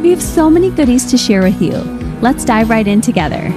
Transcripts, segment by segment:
We have so many goodies to share with you. Let's dive right in together.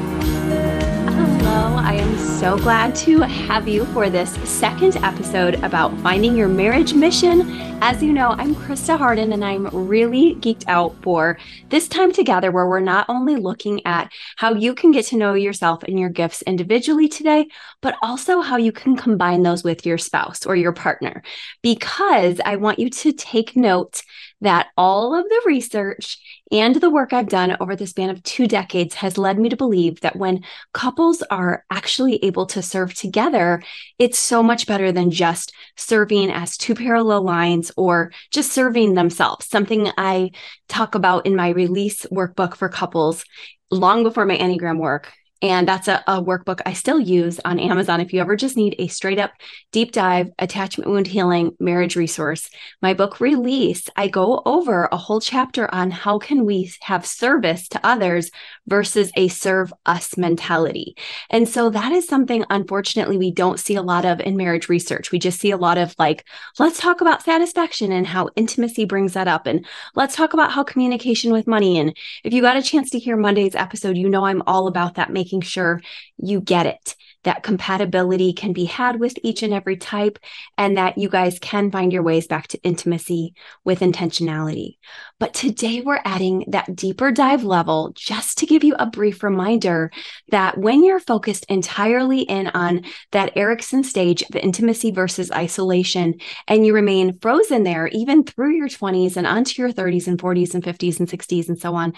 Hello, I am so glad to have you for this second episode about finding your marriage mission. As you know, I'm Christa Hardin and I'm really geeked out for this time together where we're not only looking at how you can get to know yourself and your gifts individually today, but also how you can combine those with your spouse or your partner. Because I want you to take note that all of the research and the work I've done over the span of two decades has led me to believe that when couples are actually able to serve together, it's so much better than just serving as two parallel lines or just serving themselves. Something I talk about in my release workbook for couples long before my Enneagram work and that's a, a, workbook I still use on Amazon. If you ever just need a straight up deep dive attachment wound healing marriage resource, my book release, I go over a whole chapter on how can we have service to others versus a serve us mentality. And so that is something unfortunately we don't see a lot of in marriage research. We just see a lot of like, let's talk about satisfaction and how intimacy brings that up. And let's talk about how communication with money. And if you got a chance to hear Monday's episode, you know I'm all about that making making sure you get it, that compatibility can be had with each and every type, and that you guys can find your ways back to intimacy with intentionality. But today we're adding that deeper dive level just to give you a brief reminder that when you're focused entirely in on that Erikson stage of intimacy versus isolation, and you remain frozen there even through your 20s and onto your 30s and 40s and 50s and 60s and so on,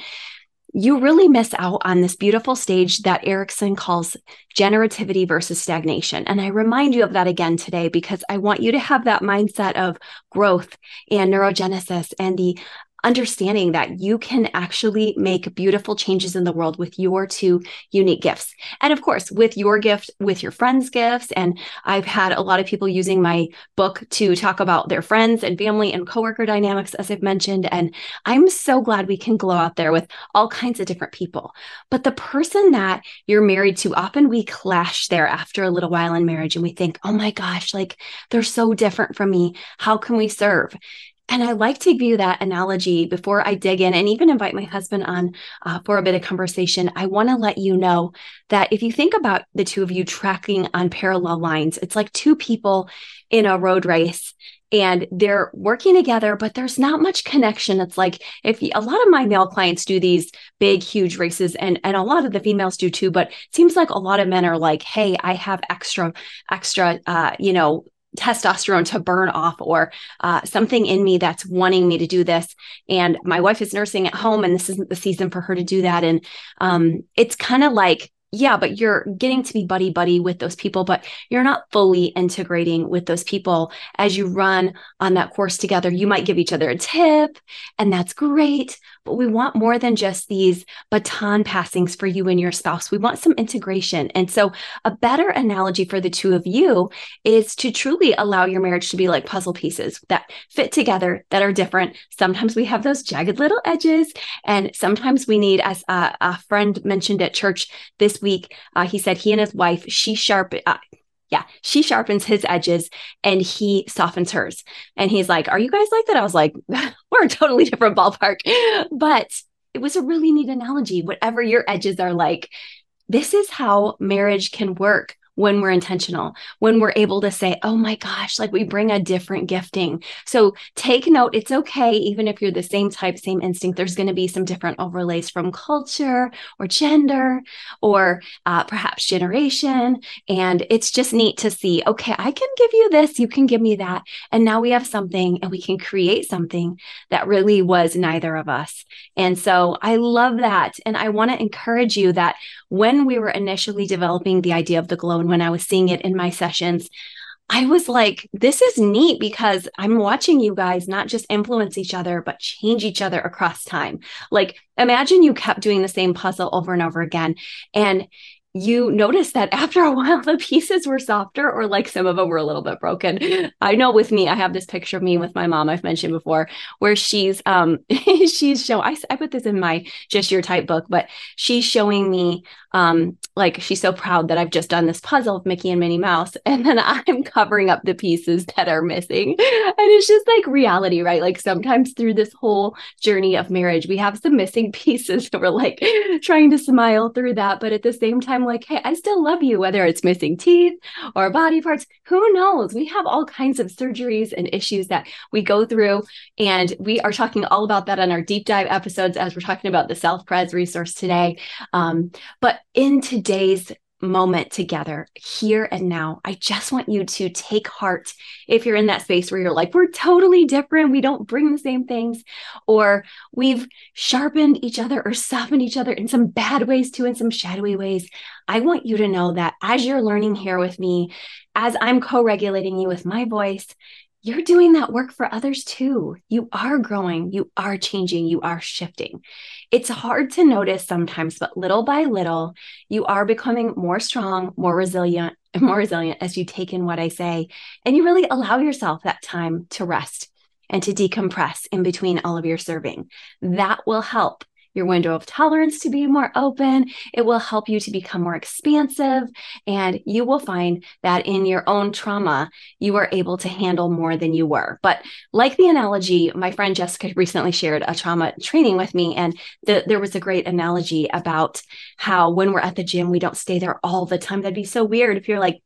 you really miss out on this beautiful stage that Erikson calls generativity versus stagnation. And I remind you of that again today because I want you to have that mindset of growth and neurogenesis and the understanding that you can actually make beautiful changes in the world with your two unique gifts. And of course, with your gift, with your friends' gifts. And I've had a lot of people using my book to talk about their friends and family and coworker dynamics, as I've mentioned. And I'm so glad we can glow out there with all kinds of different people. But the person that you're married to, often we clash there after a little while in marriage and we think, oh my gosh, like they're so different from me. How can we serve? And I like to view that analogy before I dig in and even invite my husband on uh, for a bit of conversation. I want to let you know that if you think about the two of you tracking on parallel lines, it's like two people in a road race and they're working together, but there's not much connection. It's like if a lot of my male clients do these big, huge races, and and a lot of the females do too. But it seems like a lot of men are like, "Hey, I have extra, extra, uh, you know, testosterone to burn off or uh, something in me that's wanting me to do this and my wife is nursing at home and this isn't the season for her to do that and um, it's kind of like yeah, but you're getting to be buddy buddy with those people, but you're not fully integrating with those people as you run on that course together. You might give each other a tip, and that's great. But we want more than just these baton passings for you and your spouse. We want some integration. And so, a better analogy for the two of you is to truly allow your marriage to be like puzzle pieces that fit together, that are different. Sometimes we have those jagged little edges, and sometimes we need, as a, a friend mentioned at church this week, uh, he said he and his wife, she sharp. Uh, yeah, she sharpens his edges and he softens hers. And he's like, Are you guys like that? I was like, We're a totally different ballpark. But it was a really neat analogy. Whatever your edges are like, this is how marriage can work when we're intentional, when we're able to say, oh my gosh, like we bring a different gifting. So take note, it's okay, even if you're the same type, same instinct, there's going to be some different overlays from culture or gender or uh, perhaps generation. And it's just neat to see, okay, I can give you this, you can give me that. And now we have something and we can create something that really was neither of us. And so I love that. And I want to encourage you that when we were initially developing the idea of the glow and when I was seeing it in my sessions, I was like, this is neat because I'm watching you guys not just influence each other, but change each other across time. Like, imagine you kept doing the same puzzle over and over again. And you notice that after a while the pieces were softer or like some of them were a little bit broken. I know with me i have this picture of me with my mom i've mentioned before where she's um she's show I, I put this in my just your type book but she's showing me um like she's so proud that i've just done this puzzle of mickey and minnie mouse and then i'm covering up the pieces that are missing. And it's just like reality right? Like sometimes through this whole journey of marriage we have some missing pieces that we're like trying to smile through that but at the same time like, hey, I still love you, whether it's missing teeth or body parts. Who knows? We have all kinds of surgeries and issues that we go through. And we are talking all about that on our deep dive episodes as we're talking about the Self Pres resource today. Um, but in today's moment together here and now. I just want you to take heart if you're in that space where you're like, we're totally different. We don't bring the same things, or we've sharpened each other or softened each other in some bad ways too, in some shadowy ways. I want you to know that as you're learning here with me, as I'm co regulating you with my voice, you're doing that work for others too. You are growing, you are changing, you are shifting. It's hard to notice sometimes, but little by little, you are becoming more strong, more resilient, and more resilient as you take in what I say. And you really allow yourself that time to rest and to decompress in between all of your serving. That will help your window of tolerance to be more open. It will help you to become more expansive. And you will find that in your own trauma, you are able to handle more than you were. But like the analogy, my friend Jessica recently shared a trauma training with me. And the, there was a great analogy about how when we're at the gym, we don't stay there all the time. That'd be so weird if you're like,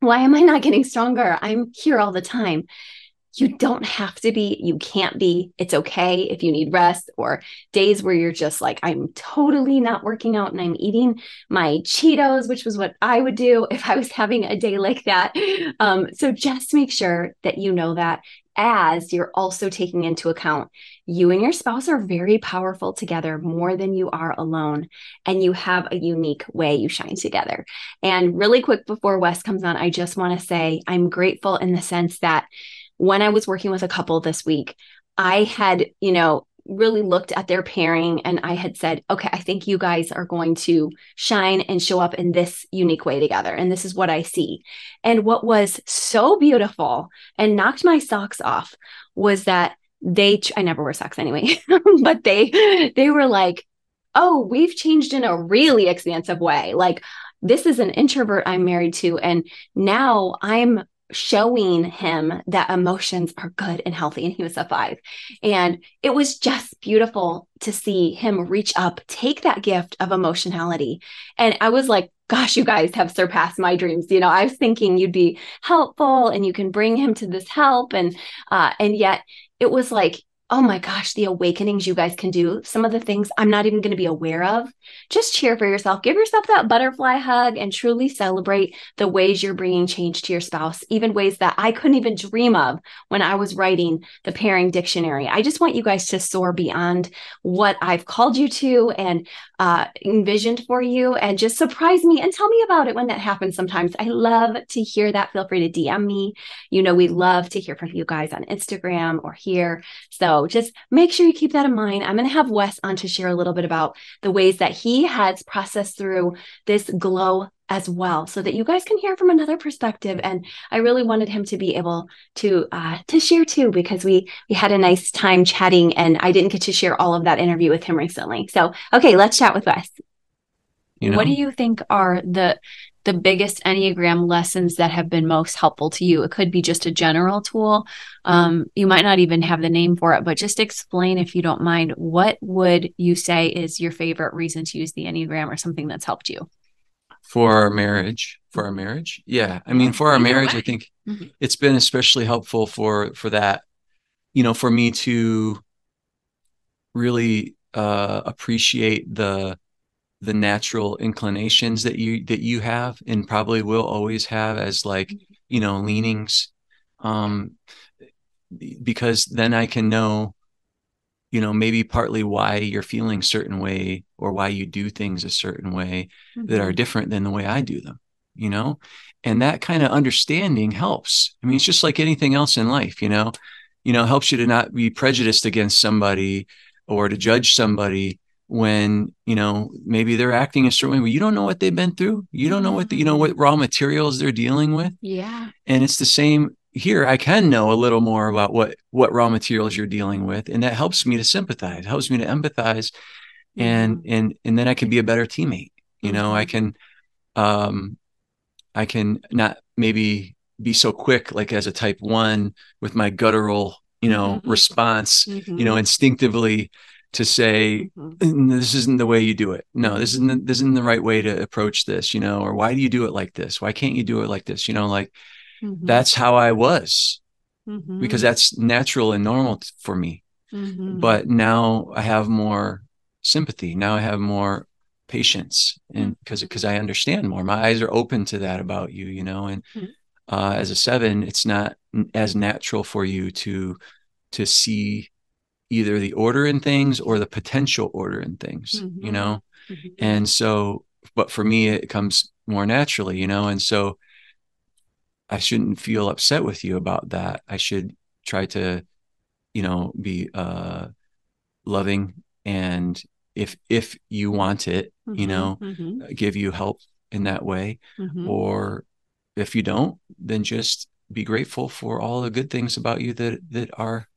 why am I not getting stronger? I'm here all the time you don't have to be, you can't be. It's okay if you need rest or days where you're just like, I'm totally not working out and I'm eating my Cheetos, which was what I would do if I was having a day like that. Um, so just make sure that you know that as you're also taking into account you and your spouse are very powerful together more than you are alone and you have a unique way you shine together and really quick before wes comes on i just want to say i'm grateful in the sense that when I was working with a couple this week, I had, you know, really looked at their pairing and I had said, okay, I think you guys are going to shine and show up in this unique way together. And this is what I see. And what was so beautiful and knocked my socks off was that they, I never wear socks anyway, but they, they were like, oh, we've changed in a really expansive way. Like, this is an introvert I'm married to. And now I'm showing him that emotions are good and healthy and he was a five and it was just beautiful to see him reach up take that gift of emotionality. And i was like gosh you guys have surpassed my dreams. You know i was thinking you'd be helpful and you can bring him to this help. And uh and yet it was like oh my gosh, the awakenings you guys can do, some of the things I'm not even going to be aware of. Just cheer for yourself. Give yourself that butterfly hug and truly celebrate the ways you're bringing change to your spouse, even ways that I couldn't even dream of when I was writing the pairing dictionary. I just want you guys to soar beyond what I've called you to and uh, envisioned for you and just surprise me and tell me about it when that happens sometimes. I love to hear that. Feel free to DM me. You know, we love to hear from you guys on Instagram or here. So, just make sure you keep that in mind. I'm going to have Wes on to share a little bit about the ways that he has processed through this glow as well so that you guys can hear from another perspective and i really wanted him to be able to uh, to share too because we we had a nice time chatting and i didn't get to share all of that interview with him recently so okay let's chat with wes you know? what do you think are the the biggest Enneagram lessons that have been most helpful to you? It could be just a general tool. Um, you might not even have the name for it, but just explain, if you don't mind, what would you say is your favorite reason to use the Enneagram or something that's helped you? For our marriage, for our marriage, yeah. I mean, for our marriage, I think mm-hmm. it's been especially helpful for for that. You know, for me to really uh, appreciate the the natural inclinations that you that you have and probably will always have as like mm-hmm. you know leanings um because then i can know you know maybe partly why you're feeling certain way or why you do things a certain way mm-hmm. that are mm-hmm. different than the way i do them you know? And that kind of understanding helps. I mean, it's just like anything else in life, you know, you know, helps you to not be prejudiced against somebody or to judge somebody when, you know, maybe they're acting a certain way, but you don't know what they've been through. You don't know what, the, you know, what raw materials they're dealing with. Yeah. And it's the same here. I can know a little more about what, what raw materials you're dealing with. And that helps me to sympathize, helps me to empathize. And, Mm-hmm. and, and then I can be a better teammate. You know, I Mhm. can, um, I can not maybe be so quick, like as a type one with my guttural, you know, Mhm. response, Mm-hmm. you know, instinctively to say, Mhm. "Mm, this isn't the way you do it. No, this isn't, the, this isn't the right way to approach this, you know, or why do you do it like this? Why can't you do it like this? You know, like Mhm. that's how I was Mhm. because that's natural and normal for me. Mhm. But now I have more sympathy. Now I have more patience and because because I understand more. My eyes are open to that about you, you know, and Mhm. uh, as a seven, it's not n- as natural for you to to see either the order in things or the potential order in things, you Mhm. know. Mhm. And so, but for me, it comes more naturally, you know, and so I shouldn't feel upset with you about that. I should try to, you know, be uh, loving and if if you want it, you Mhm. know, Mhm. give you help in that way, Mhm. or if you don't, then just be grateful for all the good things about you that that are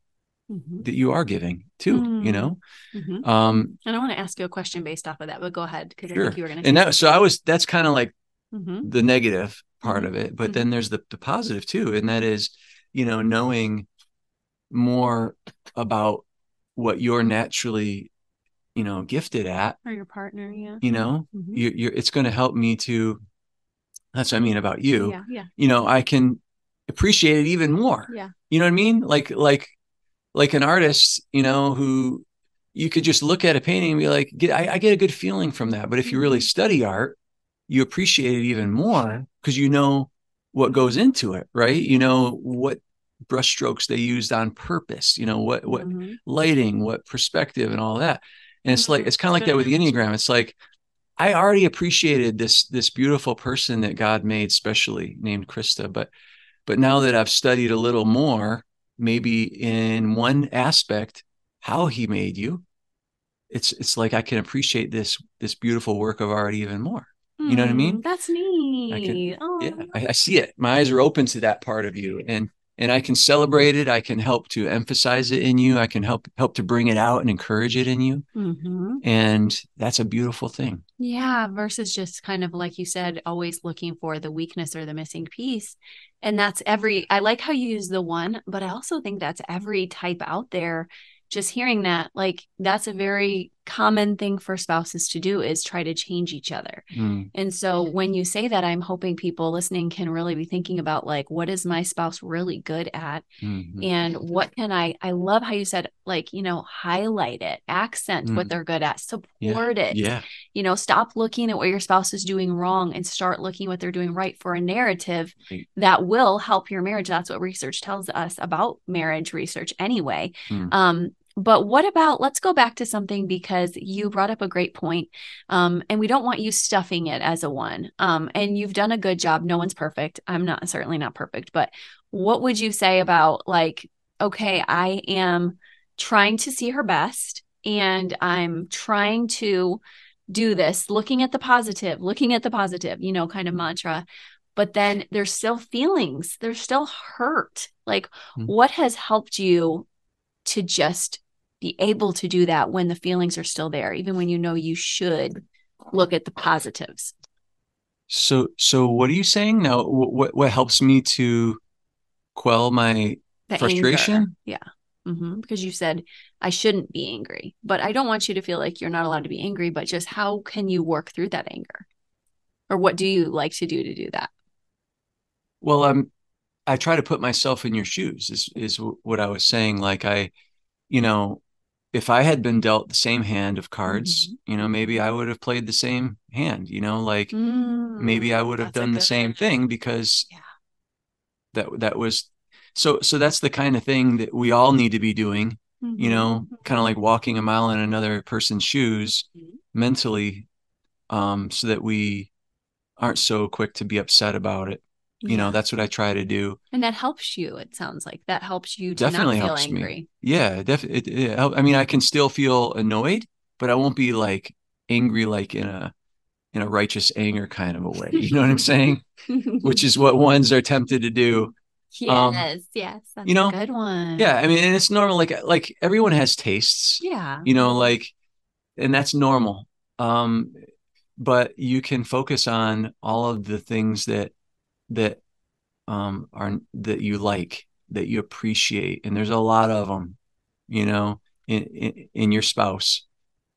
Mhm. that you are giving too. You Mm. know, Mhm. um, And I want to ask you a question based off of that, but go ahead because I think you were going to. And that so I was that's kind of like Mm-hmm. the negative part of it but Mhm. then there's the, the positive too and that is you know knowing more about what you're naturally you know gifted at Or your partner, yeah. you know Mhm. you, you're it's going to help me to that's what i mean about you Yeah, yeah, you know i can appreciate it even more yeah. you know what i mean like like like an artist you know who you could just look at a painting and be like get I, I get a good feeling from that but if you really Mhm. study art you appreciate it even more because you know what goes into it right you know what brushstrokes they used on purpose you know what what Mhm. lighting what perspective and all that and it's like Mhm. it's kind of like that with the enneagram it's like i already appreciated this this beautiful person that god made specially named christa but but now that i've studied a little more maybe in one aspect how he made you it's it's like i can appreciate this this beautiful work of art even more you know what i mean? Mm, That's I can- oh, yeah I, I see it. My eyes are open to that part of you and and i can celebrate it. I can help to emphasize it in you. I can help help to bring it out and encourage it in you. Mhm. and that's a beautiful thing. Yeah, versus just kind of like you said, always looking for the weakness or the missing piece. And that's every, I like how you use the one, but I also think that's every type out there. Just hearing that, like, that's a very common thing for spouses to do is try to change each other. Mm, And so when you say that, I'm hoping people listening can really be thinking about, like, what is my spouse really good at? mhm. and what can i i love how you said like you know highlight it accent what Mm. they're good at support it yeah you know stop looking at what your spouse is doing wrong and start looking what they're doing right for a narrative Right. that will help your marriage that's what research tells us about marriage research anyway Mm. um but what about let's go back to something because you brought up a great point um, and we don't want you stuffing it as a one um, and you've done a good job. No one's perfect. I'm not certainly not perfect but what would you say about like okay i am trying to see her best and i'm trying to do this looking at the positive looking at the positive you know kind of mantra but then there's still feelings there's still hurt. Like Hmm. what has helped you to just be able to do that when the feelings are still there even when you know you should look at the positives. So so what are you saying? Now what what helps me to quell my the Frustration? anger. yeah. Hmm because you said i shouldn't be angry. But i don't want you to feel like you're not allowed to be angry but just how can you work through that anger? Or what do you like to do to do that? Well i'm i try to put myself in your shoes is is what i was saying. Like i you know if i had been dealt the same hand of cards Mhm. you know maybe i would have played the same hand you know like Mm, maybe i would have done the same thing because Yeah. that that was so so that's the kind of thing that we all need to be doing you Mhm. know kind of like walking a mile in another person's shoes Mhm. mentally um so that we aren't so quick to be upset about it. You know, that's what I try to do. And that helps you, it sounds like. That helps you to Definitely not feel helps me. Yeah, definitely. It, it, I mean, I can still feel annoyed, but I won't be like angry, like in a in a righteous anger kind of a way. You know what I'm saying? Which is what ones are tempted to do. yes, um, yes. That's you know, a good one. Yeah, I mean, and it's normal. Like like everyone has tastes. Yeah. You know, like, and that's normal. Um, but you can focus on all of the things that that um are that you like that you appreciate and there's a lot of them you know in in, in your spouse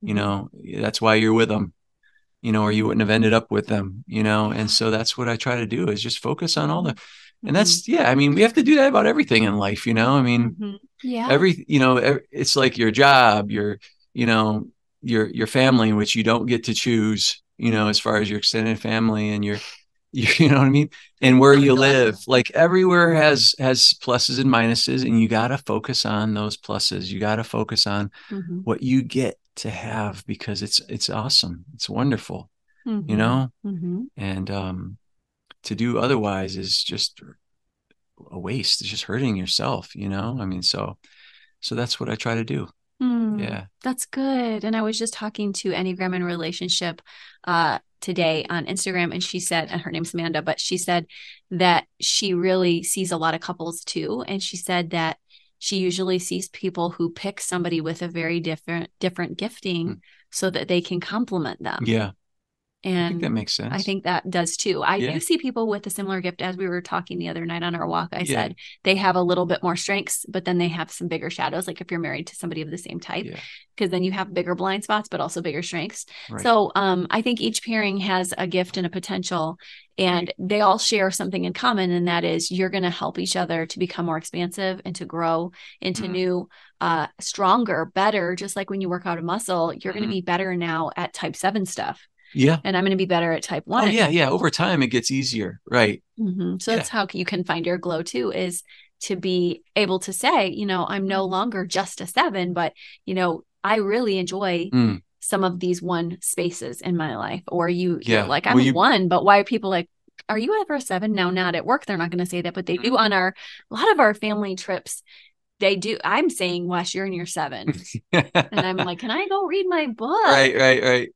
you Mm-hmm. know that's why you're with them you know or you wouldn't have ended up with them you know and so that's what i try to do is just focus on all the Mm-hmm. and that's yeah i mean we have to do that about everything in life you know i mean Mhm. yeah. every you know ev- it's like your job your you know your your family which you don't get to choose you know as far as your extended family and your you, you know what i mean? And where you live like everywhere has has pluses and minuses and you got to focus on those pluses. You got to focus on Mhm. what you get to have because it's it's awesome. It's wonderful you Mhm. know? Mhm. and um to do otherwise is just a waste. It's just hurting yourself you know? I mean so so that's what i try to do Hmm. yeah That's good. And I was just talking to Enneagram and Relationship uh, today on Instagram, and she said, and her name's Amanda, but she said that she really sees a lot of couples too. And she said that she usually sees people who pick somebody with a very different different gifting Hmm. so that they can complement them. yeah And that makes sense I think that does too. I Yeah. do see people with a similar gift as we were talking the other night on our walk. I Yeah. said they have a little bit more strengths, but then they have some bigger shadows. Like if you're married to somebody of the same type, Yeah. because then you have bigger blind spots, but also bigger strengths. Right. So um, I think each pairing has a gift and a potential, and they all share something in common, and that is you're going to help each other to become more expansive and to grow into Mhm. new, uh, stronger, better. Just like when you work out a muscle, you're going Mhm. to be better now at type seven stuff, yeah and I'm going to be better at type one. oh yeah yeah over time it gets easier right Mhm. So Yeah. that's how you can find your glow too is to be able to say, you know, I'm no longer just a seven, but, you know, I really enjoy Mm. some of these one spaces in my life. Or you, you're Yeah. like, I'm Well, you- one, but why are people like, are you ever a seven? No, not at work. They're not going to say that, but they do Mm-hmm. on our, a lot of our family trips. They do. I'm saying, Wes, you're in your seven. and I'm like, can I go read my book? right right right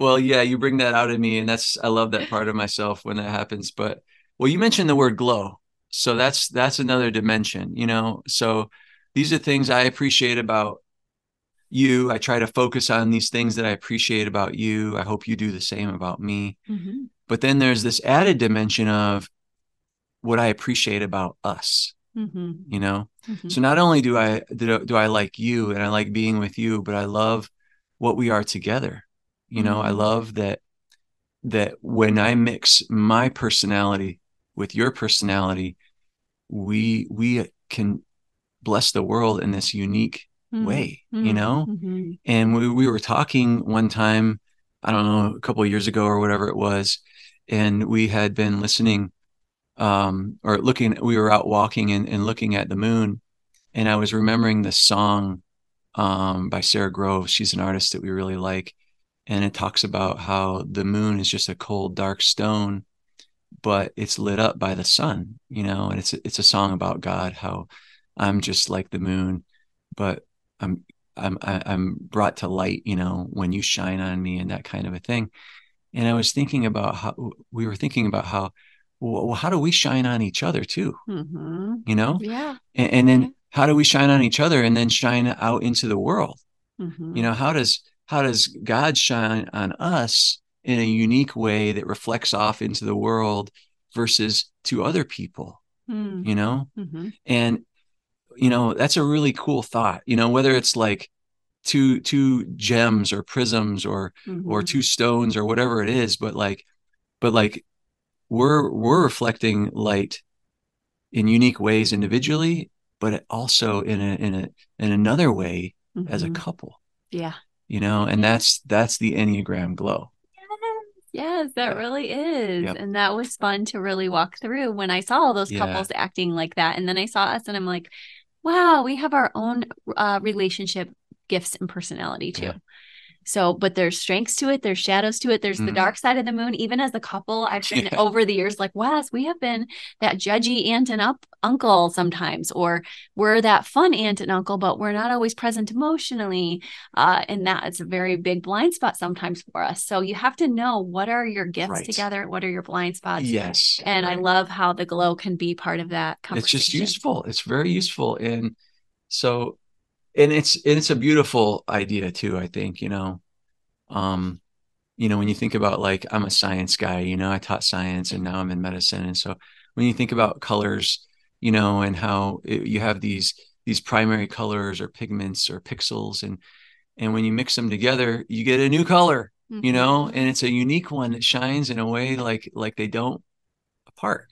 well yeah you bring that out in me and that's i love that part of myself when that happens but well you mentioned the word glow so that's that's another dimension you know so these are things i appreciate about you i try to focus on these things that i appreciate about you i hope you do the same about me Mhm. but then there's this added dimension of what i appreciate about us Mhm. you know Mhm. so not only do I do, do I like you and I like being with you, but I love what we are together. You know, I Mm. love that that when I mix my personality with your personality, we we can bless the world in this unique Mhm. way, you know? Mhm. And we we were talking one time, I don't know, a couple of years ago or whatever it was, and we had been listening um or looking we were out walking and, and looking at the moon and I was remembering this song um by Sara Groves. She's an artist that we really like. And it talks about how the moon is just a cold, dark stone, but it's lit up by the sun, you know, and it's it's a song about God, how I'm just like the moon, but I'm I'm I'm brought to light, you know, when you shine on me and that kind of a thing. And I was thinking about how we were thinking about how well, how do we shine on each other too, Mhm. you know? Yeah. and, and then how do we shine on each other and then shine out into the world Mhm. you know how does how does god shine on us in a unique way that reflects off into the world versus to other people Mhm. you know Mhm. and you know that's a really cool thought you know whether it's like two two gems or prisms or or Mhm. two stones or whatever it is but like but like we're we're reflecting light in unique ways individually but also in a in a in another way as a Mhm. couple yeah. You know and that's that's the enneagram glow Yes, that Yeah. really is. Yep. And that was fun to really walk through when I saw all those Yeah. couples acting like that. And then I saw us and I'm like, wow, we have our own uh, relationship gifts and personality too. Yeah. So, but there's strengths to it, there's shadows to it, there's mm-hmm. the dark side of the moon. Even as a couple, I've been yeah. over the years like, Wes, we have been that judgy aunt and up uncle sometimes, or we're that fun aunt and uncle, but we're not always present emotionally. Uh, and that is a very big blind spot sometimes for us. So you have to know what are your gifts right. together, what are your blind spots. Yes. And right. I love how the glow can be part of that It's just useful. It's very useful. And so and it's and it's a beautiful idea too i think you know? Um you know when you think about like i'm a science guy you know i taught science and now i'm in medicine. And so when you think about colors you know and how it, you have these these primary colors or pigments or pixels and and when you mix them together you get a new color mm-hmm. you know? And it's a unique one that shines in a way like like they don't apart.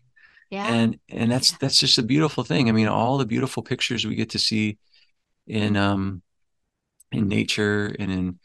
Yeah. And and that's yeah. that's just a beautiful thing. I mean all the beautiful pictures we get to see in um in nature and in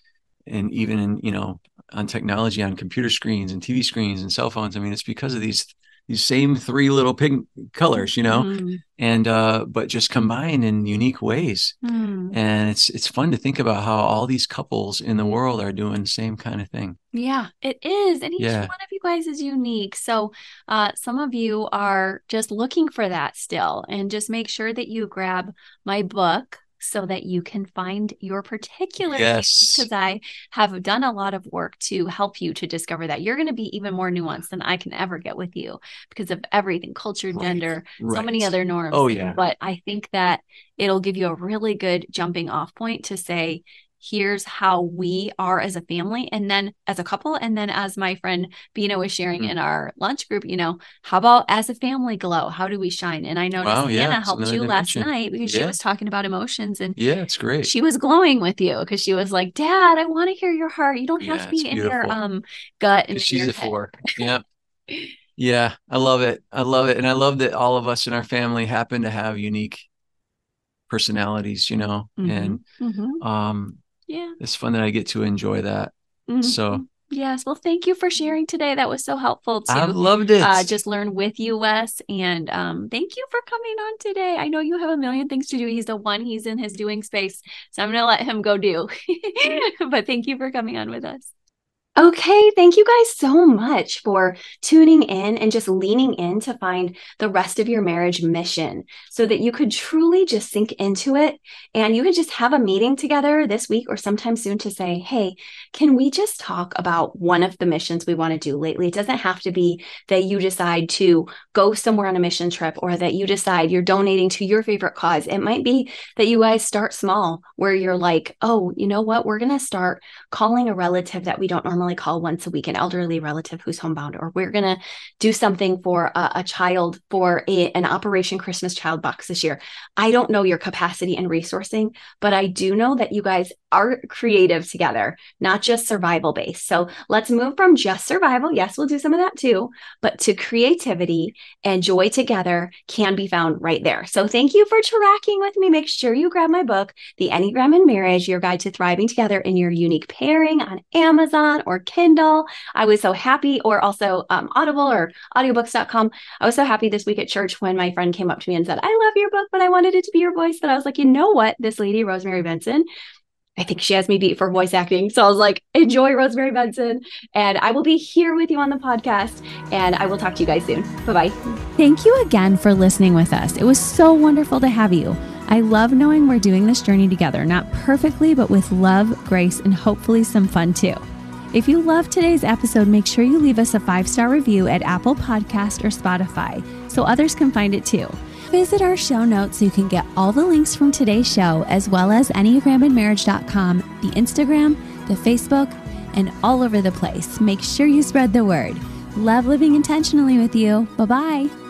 and even in you know on technology on computer screens and tv screens and cell phones. I mean it's because of these these same three little pink colors you know? Mm. and uh but just combined in unique ways. Mm. and it's it's fun to think about how all these couples in the world are doing the same kind of thing. Yeah it is. And each yeah. one of you guys is unique. So uh some of you are just looking for that still. And just make sure that you grab my book so that you can find your particular yes because i have done a lot of work to help you to discover that you're going to be even more nuanced than i can ever get with you because of everything culture right. gender right. so many other norms oh yeah but i think that it'll give you a really good jumping off point to say here's how we are as a family and then as a couple and then as my friend Bina was sharing mm-hmm. in our lunch group you know how about as a family glow? How do we shine? And I noticed wow, yeah, Anna helped you last night because yeah. she was talking about emotions and yeah it's great. she was glowing with you because she was like dad I want to hear your heart. You don't have yeah, to be in your um gut and she's a four. Yeah yeah I love it. I love it and I love that all of us in our family happen to have unique personalities you know mm-hmm. and mm-hmm. um yeah. It's fun that i get to enjoy that. Mm-hmm. so yes. Well thank you for sharing today. That was so helpful to i loved it. uh, just learn with you wes. And um, thank you for coming on today. I know you have a million things to do. He's the one he's in his doing space. So i'm gonna let him go do. But thank you for coming on with us Okay, thank you guys so much for tuning in and just leaning in to find the rest of your marriage mission so that you could truly just sink into it and you could just have a meeting together this week or sometime soon to say, hey, can we just talk about one of the missions we want to do lately? It doesn't have to be that you decide to go somewhere on a mission trip or that you decide you're donating to your favorite cause. It might be that you guys start small where you're like, oh, you know what? We're going to start calling a relative that we don't normally call once a week an elderly relative who's homebound, or we're going to do something for a, a child for a, an Operation Christmas Child Box this year. I don't know your capacity and resourcing, but I do know that you guys are creative together, not just survival based. So let's move from just survival. Yes, we'll do some of that too, but to creativity and joy together can be found right there. So thank you for tracking with me. Make sure you grab my book, The Enneagram in Marriage, Your Guide to Thriving Together in Your Unique Pairing on Amazon or Kindle. I was so happy, or also um, Audible or audiobooks.com. I was so happy this week at church when my friend came up to me and said, I love your book, but I wanted it to be your voice. That I was like, you know what? This lady, Rosemary Benson, I think she has me beat for voice acting. So I was like, enjoy Rosemary Benson. And I will be here with you on the podcast. And I will talk to you guys soon. Bye bye. Thank you again for listening with us. It was so wonderful to have you. I love knowing we're doing this journey together, not perfectly, but with love, grace, and hopefully some fun too. If you loved today's episode, make sure you leave us a five star review at Apple Podcast or Spotify so others can find it too. Visit our show notes so you can get all the links from today's show, as well as EnneagramandMarriage.com, the Instagram, the Facebook, and all over the place. Make sure you spread the word. Love living intentionally with you. Bye bye.